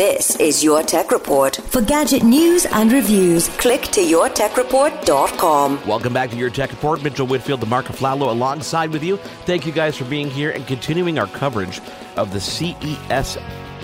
This is Your Tech Report. For gadget news and reviews, click to yourtechreport.com. Welcome back to Your Tech Report. Mitchell Whitfield, the Mark Aflalo alongside with you. Thank you guys for being here and continuing our coverage of the CES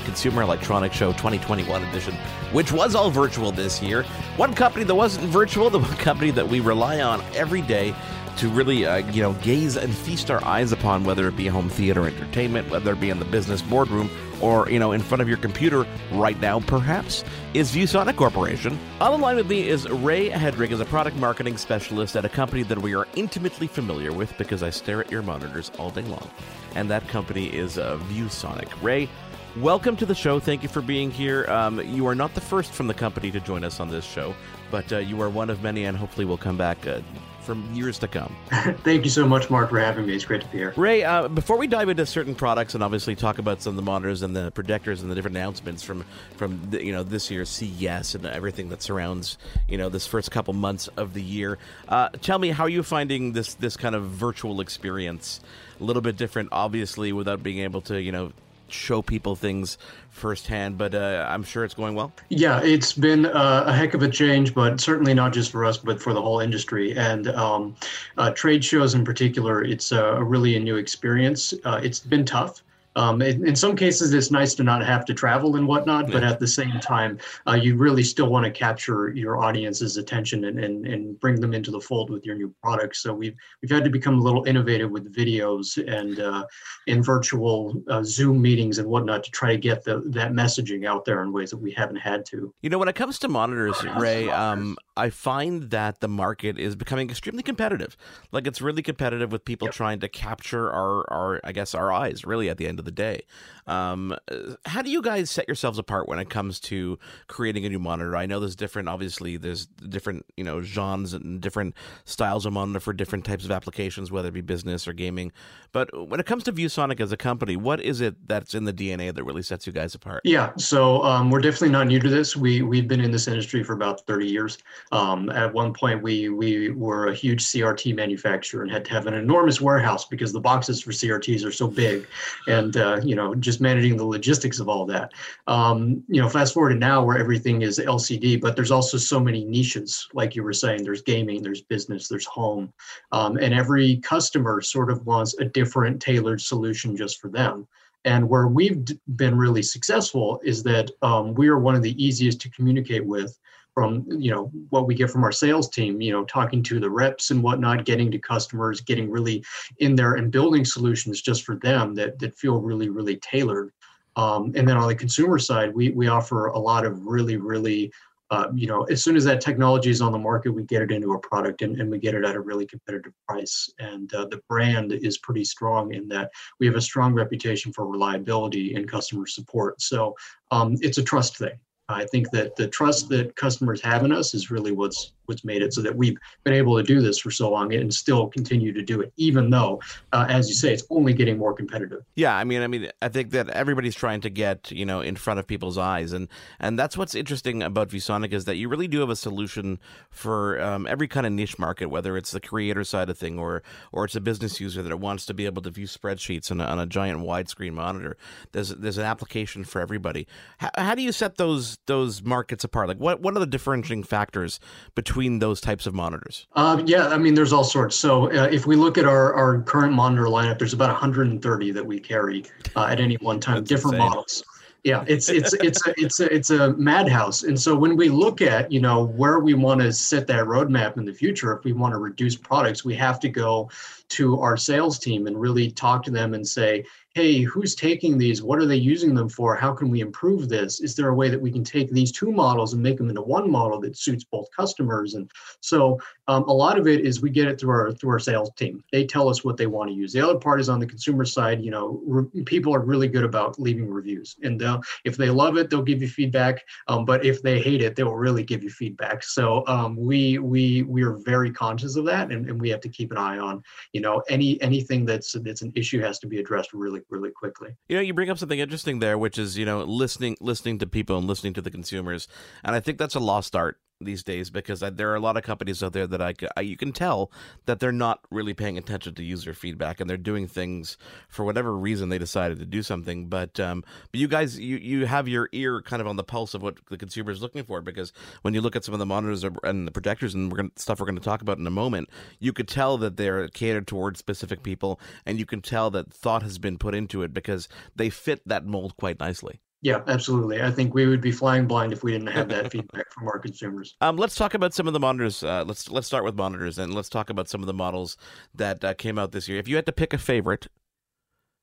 Consumer Electronics Show 2021 edition, which was all virtual this year. One company that wasn't virtual, the one company that we rely on every day to really, uh, you know, gaze and feast our eyes upon, whether it be home theater entertainment, whether it be in the business boardroom, or you know, in front of your computer right now, perhaps, is ViewSonic Corporation. On the line with me is Ray Hedrick, as a product marketing specialist at a company that we are intimately familiar with because I stare at your monitors all day long, and that company is uh, ViewSonic. Ray, welcome to the show. Thank you for being here. Um, you are not the first from the company to join us on this show, but uh, you are one of many, and hopefully we'll come back uh, for years to come. Thank you so much, Mark, for having me. It's great to be here. Ray, uh, before we dive into certain products and obviously talk about some of the monitors and the projectors and the different announcements from from the, you know this year's CES and everything that surrounds you know this first couple months of the year, uh, tell me how are you finding this this kind of virtual experience? A little bit different, obviously, without being able to you know show people things firsthand, but uh, I'm sure it's going well. Yeah, it's been uh, a heck of a change, but certainly not just for us, but for the whole industry. And um, uh, trade shows in particular, it's a really a new experience. Uh, it's been tough. Um, in, in, some cases, it's nice to not have to travel and whatnot, but at the same time, uh, you really still want to capture your audience's attention and, and, and bring them into the fold with your new products. So we've we've had to become a little innovative with videos and uh, in virtual uh, Zoom meetings and whatnot to try to get the, that messaging out there in ways that we haven't had to. You know, when it comes to monitors, Ray, um, I find that the market is becoming extremely competitive. Like it's really competitive with people yep. trying to capture our, our, I guess, our eyes. Really, at the end of the day. Um, how do you guys set yourselves apart when it comes to creating a new monitor? I know there's different, obviously, there's different, you know, genres and different styles of monitor for different types of applications, whether it be business or gaming. But when it comes to ViewSonic as a company, what is it that's in the DNA that really sets you guys apart? Yeah, so um, we're definitely not new to this. We we've been in this industry for about 30 years. Um, at one point, we we were a huge CRT manufacturer and had to have an enormous warehouse because the boxes for CRTs are so big, and uh, you know just managing the logistics of all that. Um, you know, fast forward to now where everything is LCD, but there's also so many niches, like you were saying. There's gaming, there's business, there's home, um, and every customer sort of wants a different tailored solution just for them. And where we've been really successful is that um, we are one of the easiest to communicate with from you know what we get from our sales team you know talking to the reps and whatnot getting to customers getting really in there and building solutions just for them that that feel really really tailored. Um, and then on the consumer side we we offer a lot of really really uh, you know as soon as that technology is on the market we get it into a product and, and we get it at a really competitive price. And uh, the brand is pretty strong in that we have a strong reputation for reliability and customer support. So um, it's a trust thing I think that the trust that customers have in us is really what's what's made it so that we've been able to do this for so long and still continue to do it, even though, uh, as you say, it's only getting more competitive. Yeah, I mean, I mean, I think that everybody's trying to get you know in front of people's eyes, and and that's what's interesting about ViewSonic is that you really do have a solution for um, every kind of niche market, whether it's the creator side of thing or or it's a business user that wants to be able to view spreadsheets on a, on a giant widescreen monitor. There's there's an application for everybody. How, how do you set those those markets apart? Like, what what are the differentiating factors between between those types of monitors? Uh, yeah, I mean, there's all sorts. So uh, if we look at our, our current monitor lineup, there's about 130 that we carry uh, at any one time, different insane. models. Yeah, it's it's it's a, it's a, it's a madhouse. And so when we look at you know where we want to set that roadmap in the future, if we want to reduce products, we have to go to our sales team and really talk to them and say, hey, who's taking these? What are they using them for? How can we improve this? Is there a way that we can take these two models and make them into one model that suits both customers? And so um, a lot of it is we get it through our through our sales team. They tell us what they want to use. The other part is on the consumer side. You know, re- people are really good about leaving reviews, and if they love it, they'll give you feedback. Um, but if they hate it, they will really give you feedback. So um, we we we are very conscious of that, and, and we have to keep an eye on. You know, any anything that's that's an issue has to be addressed really really quickly. You know, you bring up something interesting there, which is you know listening listening to people and listening to the consumers, and I think that's a lost art these days because I, there are a lot of companies out there that I, I, you can tell that they're not really paying attention to user feedback and they're doing things for whatever reason they decided to do something. But um, but you guys you you have your ear kind of on the pulse of what the consumer is looking for because when you look at some of the monitors and the projectors and we're gonna, stuff we're going to talk about in a moment, you could tell that they're catered towards specific people and you can tell that thought has been put into it because they fit that mold quite nicely. Yeah, absolutely. I think we would be flying blind if we didn't have that feedback from our consumers. Um, let's talk about some of the monitors. Uh, let's let's start with monitors, and let's talk about some of the models that uh, came out this year. If you had to pick a favorite,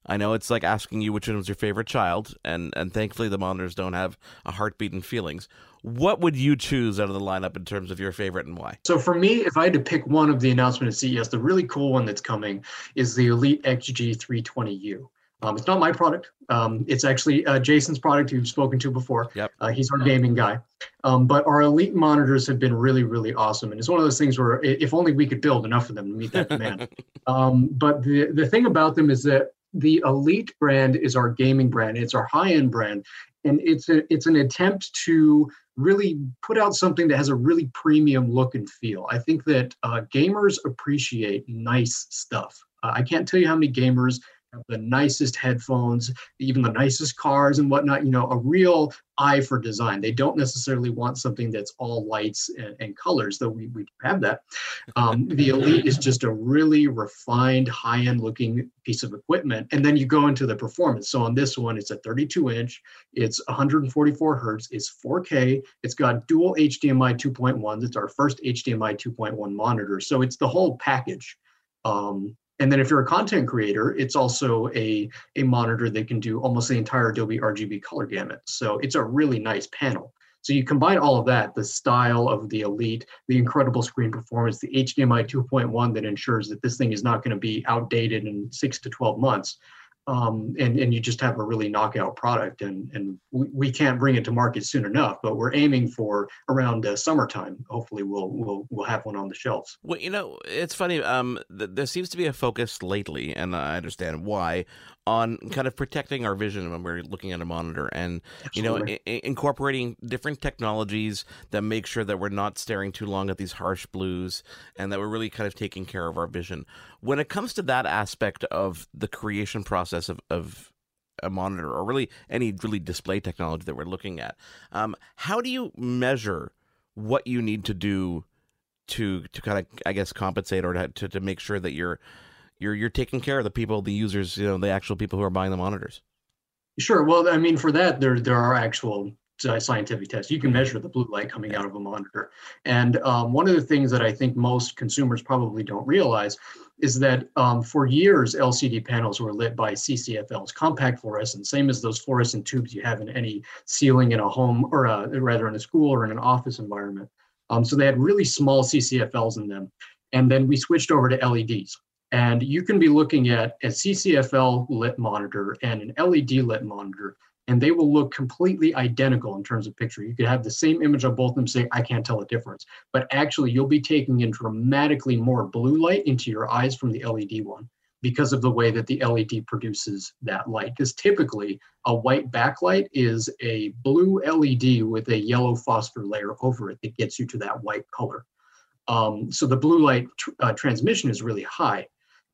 I know it's like asking you which one was your favorite child, and and thankfully the monitors don't have a heartbeat and feelings. What would you choose out of the lineup in terms of your favorite and why? So for me, if I had to pick one of the announcement at CES, the really cool one that's coming is the Elite XG 320U. Um, it's not my product. Um, it's actually uh, Jason's product you've spoken to before. Yep. Uh, he's our gaming guy. Um, but our elite monitors have been really, really awesome. And it's one of those things where if only we could build enough of them to meet that demand. Um, but the, the thing about them is that the elite brand is our gaming brand. It's our high-end brand. And it's a, it's an attempt to really put out something that has a really premium look and feel. I think that uh, gamers appreciate nice stuff. Uh, I can't tell you how many gamers the nicest headphones, even the nicest cars and whatnot, you know, a real eye for design. They don't necessarily want something that's all lights and, and colors, though we, we have that. Um, the Elite is just a really refined, high end looking piece of equipment. And then you go into the performance. So on this one, it's a 32 inch, it's 144 hertz, it's 4K, it's got dual HDMI 2.1. It's our first HDMI 2.1 monitor. So it's the whole package. Um, and then if you're a content creator, it's also a, a monitor that can do almost the entire Adobe RGB color gamut. So it's a really nice panel. So you combine all of that, the style of the Elite, the incredible screen performance, the HDMI 2.1 that ensures that this thing is not going to be outdated in six to 12 months um, and and you just have a really knockout product and and we, we can't bring it to market soon enough but we're aiming for around uh, summertime. Hopefully we'll we'll we'll have one on the shelves. Well you know it's funny um th- there seems to be a focus lately and i understand why on kind of protecting our vision when we're looking at a monitor and Absolutely. you know I- incorporating different technologies that make sure that we're not staring too long at these harsh blues and that we're really kind of taking care of our vision when it comes to that aspect of the creation process of, of a monitor or really any really display technology that we're looking at um, how do you measure what you need to do to to kind of i guess compensate or to, to make sure that you're you're you're taking care of the people, the users, you know, the actual people who are buying the monitors. Sure. Well, I mean, for that, there there are actual scientific tests. You can measure the blue light coming out of a monitor. And um, one of the things that I think most consumers probably don't realize is that um, for years, LCD panels were lit by CCFLs, compact fluorescent, same as those fluorescent tubes you have in any ceiling in a home or a, rather in a school or in an office environment. Um, so they had really small CCFLs in them. And then we switched over to LEDs. And you can be looking at a CCFL lit monitor and an LED lit monitor, and they will look completely identical in terms of picture. You could have the same image of both of them say, I can't tell a difference. But actually, you'll be taking in dramatically more blue light into your eyes from the LED one because of the way that the LED produces that light. Because typically, a white backlight is a blue LED with a yellow phosphor layer over it that gets you to that white color. Um, so the blue light tr- uh, transmission is really high.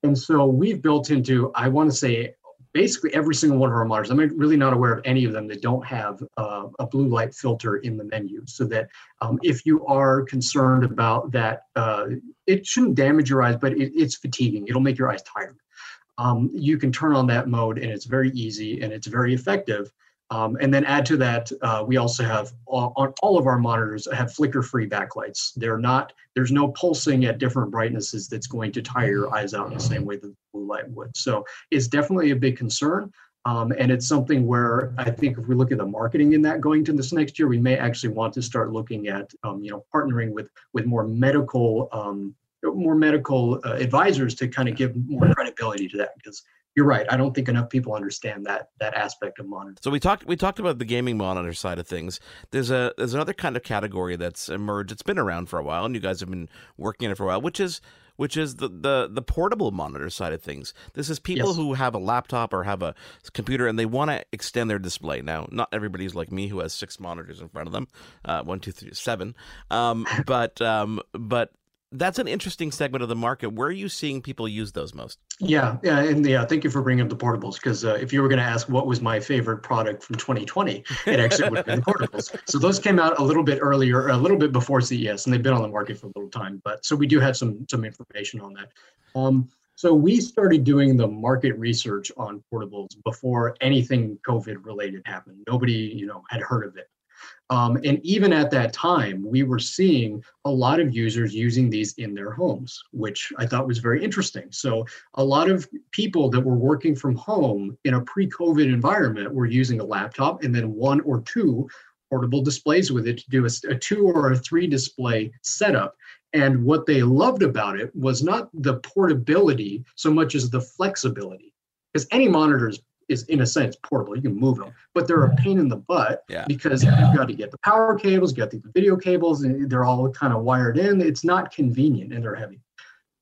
And so we've built into, I want to say, basically every single one of our monitors. I'm really not aware of any of them that don't have uh, a blue light filter in the menu. So that um, if you are concerned about that, uh, it shouldn't damage your eyes, but it, it's fatiguing. It'll make your eyes tired. Um, you can turn on that mode, and it's very easy and it's very effective. Um, and then add to that, uh, we also have all, on all of our monitors have flicker-free backlights. They're not, there's no pulsing at different brightnesses that's going to tire your eyes out in the same way that the blue light would. So it's definitely a big concern. Um, and it's something where I think if we look at the marketing in that going to this next year, we may actually want to start looking at, um, you know, partnering with with more medical, um, more medical uh, advisors to kind of give more credibility to that because you're right. I don't think enough people understand that that aspect of monitor. So we talked we talked about the gaming monitor side of things. There's a there's another kind of category that's emerged. It's been around for a while, and you guys have been working in it for a while, which is which is the the the portable monitor side of things. This is people Yes. who have a laptop or have a computer and they want to extend their display. Now, not everybody's like me who has six monitors in front of them, uh, one, two, three, seven. Um, but um, but that's an interesting segment of the market. Where are you seeing people use those most? Yeah, yeah, and yeah, thank you for bringing up the portables because uh, if you were going to ask what was my favorite product from 2020, it actually would have been portables. So those came out a little bit earlier, a little bit before CES, and they've been on the market for a little time. But so we do have some some information on that. Um, so we started doing the market research on portables before anything COVID related happened. Nobody, you know, had heard of it. Um, and even at that time, we were seeing a lot of users using these in their homes, which I thought was very interesting. So, a lot of people that were working from home in a pre COVID environment were using a laptop and then one or two portable displays with it to do a, a two or a three display setup. And what they loved about it was not the portability so much as the flexibility. Because any monitor is, is, in a sense, portable. You can move them, but they're a pain in the butt Yeah. because you've got to get the power cables, you've got the video cables, and they're all kind of wired in. It's not convenient and they're heavy.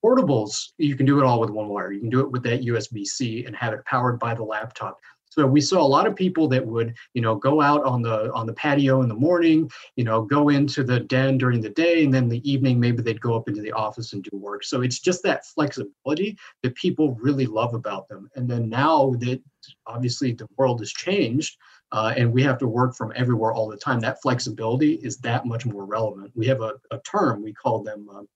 Portables, you can do it all with one wire. You can do it with that USB C and have it powered by the laptop. So we saw a lot of people that would, you know, go out on the on the patio in the morning, you know, go into the den during the day, and then the evening maybe they'd go up into the office and do work. So it's just that flexibility that people really love about them. And then now that obviously the world has changed, uh, and we have to work from everywhere all the time. That flexibility is that much more relevant. We have a, a term we call them um,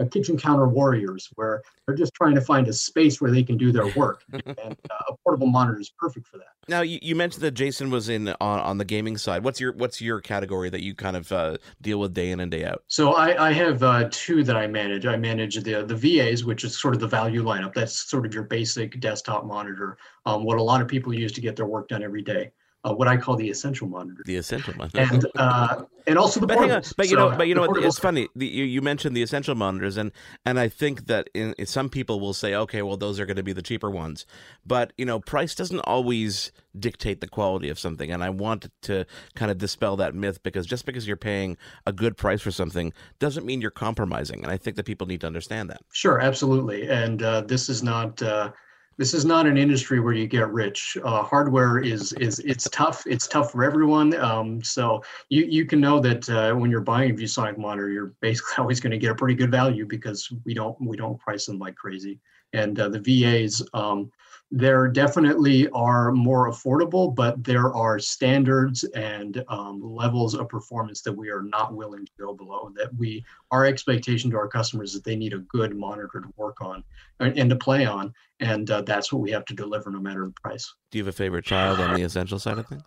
uh, kitchen counter warriors, where they're just trying to find a space where they can do their work, and uh, a portable monitor is perfect for that. Now you, you mentioned that Jason was in on, on the gaming side. What's your what's your category that you kind of uh, deal with day in and day out? So I, I have uh, two that I manage. I manage the the VAs, which is sort of the value lineup. That's sort of your basic desktop monitor, um, what a lot of people use to get their work done every day. Uh, what I call the essential monitor, The essential one. and uh, and also the But on, portables. but you So know, but you know, portables- it's funny. The, you, you mentioned the essential monitors, and and I think that in, in some people will say, okay, well, those are going to be the cheaper ones, but you know, price doesn't always dictate the quality of something, and I want to kind of dispel that myth because just because you're paying a good price for something doesn't mean you're compromising, and I think that people need to understand that. Sure, absolutely. And uh, this is not uh, this is not an industry where you get rich. Uh, hardware is is it's tough. It's tough for everyone. Um, so you you can know that uh, when you're buying a ViewSonic monitor, you're basically always going to get a pretty good value because we don't we don't price them like crazy. And uh, the VAs, um, there definitely are more affordable, but there are standards and um, levels of performance that we are not willing to go below. That we our expectation to our customers is that they need a good monitor to work on and, and to play on, and uh, that's what we have to deliver no matter the price. Do you have a favorite child on the essential side of things?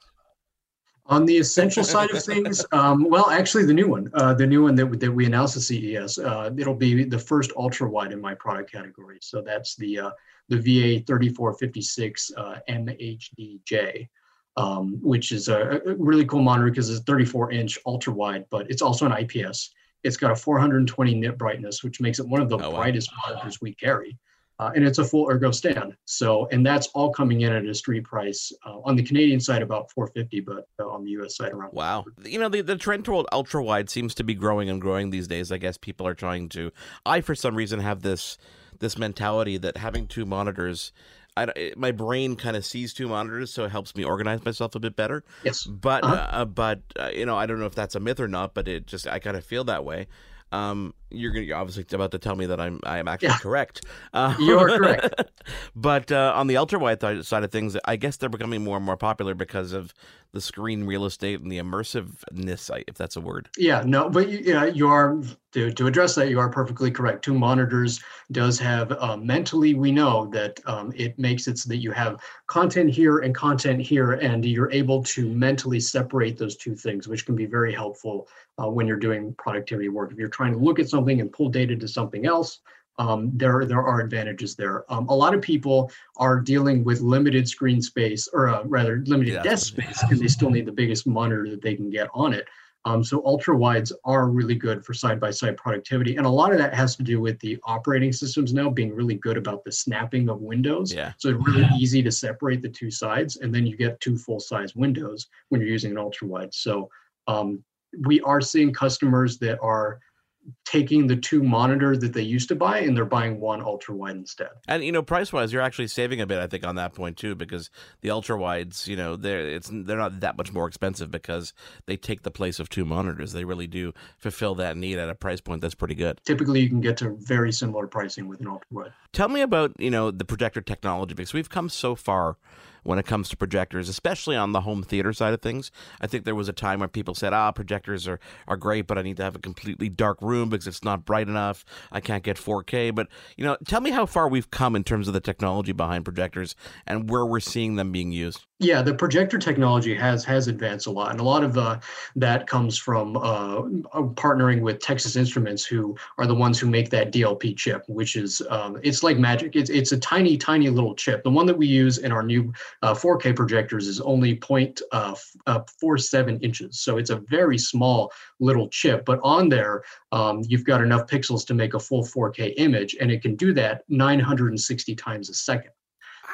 On the essential side of things, um, well, actually, the new one, uh, the new one that, that we announced at CES, uh, it'll be the first ultra wide in my product category. So that's the uh, the VA 3456 uh, MHDJ, um, which is a, really cool monitor because it's 34 inch ultra wide, but it's also an IPS. It's got a 420 nit brightness, which makes it one of the Oh, wow. brightest monitors we carry. Uh, and it's a full ergo stand. So, and that's all coming in at a street price uh, on the Canadian side about 450, but uh, on the US side around. Wow. You know, the, the trend toward ultra wide seems to be growing and growing these days. I guess people are trying to. I, for some reason, have this this mentality that having two monitors, I, my brain kind of sees two monitors, so it helps me organize myself a bit better. Yes. But Uh-huh. uh, but uh, you know, I don't know if that's a myth or not, but it just I kind of feel that way. Um, you're gonna you're obviously about to tell me that I'm I am actually Yeah. correct. Uh, You are correct. but uh, on the ultra wide side of things, I guess they're becoming more and more popular because of the screen real estate and the immersiveness, if that's a word. Yeah, no, but you, yeah, you are to, to address that. You are perfectly correct. Two monitors does have uh, mentally. We know that um, it makes it so that you have content here and content here, and you're able to mentally separate those two things, which can be very helpful uh, when you're doing productivity work. If you're trying to look at something and pull data to something else, um, there there are advantages there. Um, a lot of people are dealing with limited screen space, or uh, rather limited Yeah. desk space, and they still need the biggest monitor that they can get on it. Um, so ultra wides are really good for side by side productivity, and a lot of that has to do with the operating systems now being really good about the snapping of windows. Yeah. So it's really easy to separate the two sides, and then you get two full size windows when you're using an ultra wide. So um, we are seeing customers that are taking the two monitors that they used to buy and they're buying one ultra wide instead. And you know, price wise, you're actually saving a bit, I think, on that point too, because the ultra wides, you know, they're it's they're not that much more expensive because they take the place of two monitors. They really do fulfill that need at a price point that's pretty good. Typically, you can get to very similar pricing with an ultra wide. Tell me about you know the projector technology because we've come so far when it comes to projectors, especially on the home theater side of things. I think there was a time where people said, ah, projectors are, are great, but I need to have a completely dark room because it's not bright enough. I can't get 4K. But, you know, tell me how far we've come in terms of the technology behind projectors and where we're seeing them being used. Yeah, the projector technology has has advanced a lot, and a lot of uh, that comes from uh, partnering with Texas Instruments, who are the ones who make that DLP chip, which is um, it's like magic. It's it's a tiny, tiny little chip. The one that we use in our new uh, 4K projectors is only uh, uh, 0.47 inches, so it's a very small little chip. But on there, um, you've got enough pixels to make a full 4K image, and it can do that 960 times a second.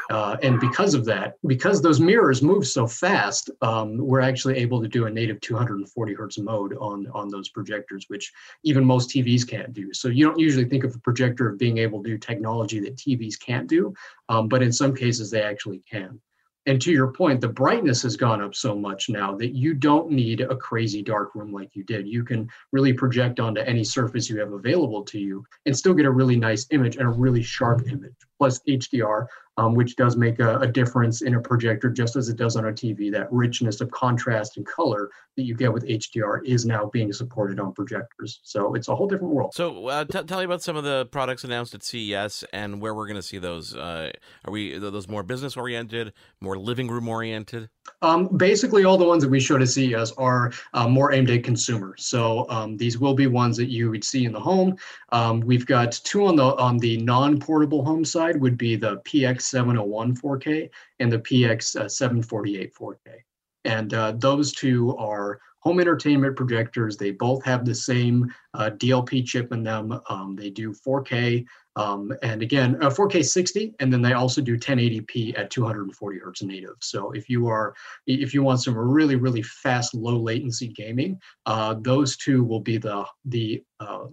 Uh, and because of that, because those mirrors move so fast, um, we're actually able to do a native 240 hertz mode on on those projectors, which even most TVs can't do. So you don't usually think of a projector of being able to do technology that TVs can't do, um, but in some cases they actually can. And to your point, the brightness has gone up so much now that you don't need a crazy dark room like you did. You can really project onto any surface you have available to you and still get a really nice image and a really sharp mm-hmm. image, plus HDR, um, which does make a, a, difference in a projector just as it does on a TV. That richness of contrast and color that you get with HDR is now being supported on projectors. So it's a whole different world. So uh, t- tell me about some of the products announced at CES and where we're going to see those. Uh, are we those more business oriented, more living room oriented? Um, basically, all the ones that we showed at CES are uh, more aimed at consumers. So um, these will be ones that you would see in the home. Um, we've got two on the on the non-portable home side would be the PX701 4K and the PX748 4K. And uh, those two are home entertainment projectors. They both have the same uh, DLP chip in them. Um, they do 4K um, and again, uh, 4K 60, and then they also do 1080p at 240 hertz native. So if you are, if you want some really, really fast, low latency gaming, uh, those two will be the the uh,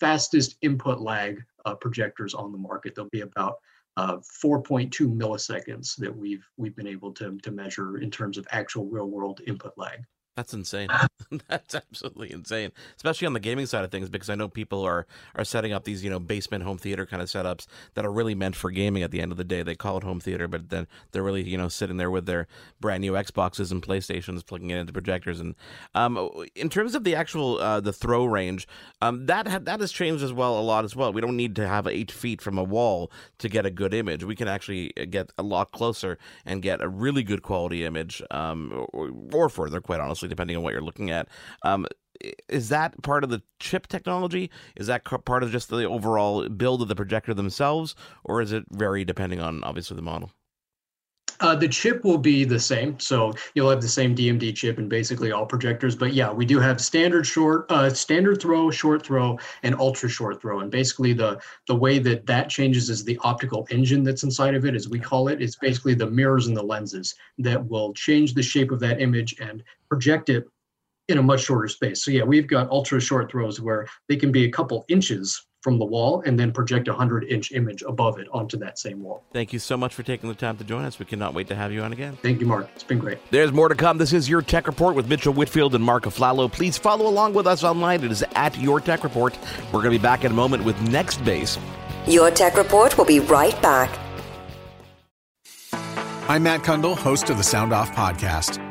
fastest input lag uh, projectors on the market. They'll be about uh, 4.2 milliseconds that we've we've been able to to measure in terms of actual real world input lag. That's insane. That's absolutely insane, especially on the gaming side of things, because I know people are are setting up these you know basement home theater kind of setups that are really meant for gaming. At the end of the day, they call it home theater, but then they're really you know sitting there with their brand new Xboxes and PlayStations, plugging it into projectors. And um, in terms of the actual uh, the throw range, um, that ha- that has changed as well a lot as well. We don't need to have eight feet from a wall to get a good image. We can actually uh, get a lot closer and get a really good quality image, um, or, or further, quite honestly obviously depending on what you're looking at. Um, is that part of the chip technology? Is that part of just the overall build of the projector themselves, or is it vary depending on obviously the model? Uh, the chip will be the same, so you'll have the same DMD chip in basically all projectors. But yeah, we do have standard short, uh, standard throw, short throw, and ultra short throw. And basically, the the way that that changes is the optical engine that's inside of it, as we call it. It's basically the mirrors and the lenses that will change the shape of that image and project it in a much shorter space. So yeah, we've got ultra short throws where they can be a couple inches from the wall and then project a 100 inch image above it onto that same wall. Thank you so much for taking the time to join us. We cannot wait to have you on again. Thank you, Mark. It's been great. There's more to come. This is Your Tech Report with Mitchell Whitfield and Mark Aflalo. Please follow along with us online. It is at Your Tech Report. We're going to be back in a moment with Nextbase. Your Tech Report will be right back. I'm Matt Cundill, host of the Sound Off Podcast,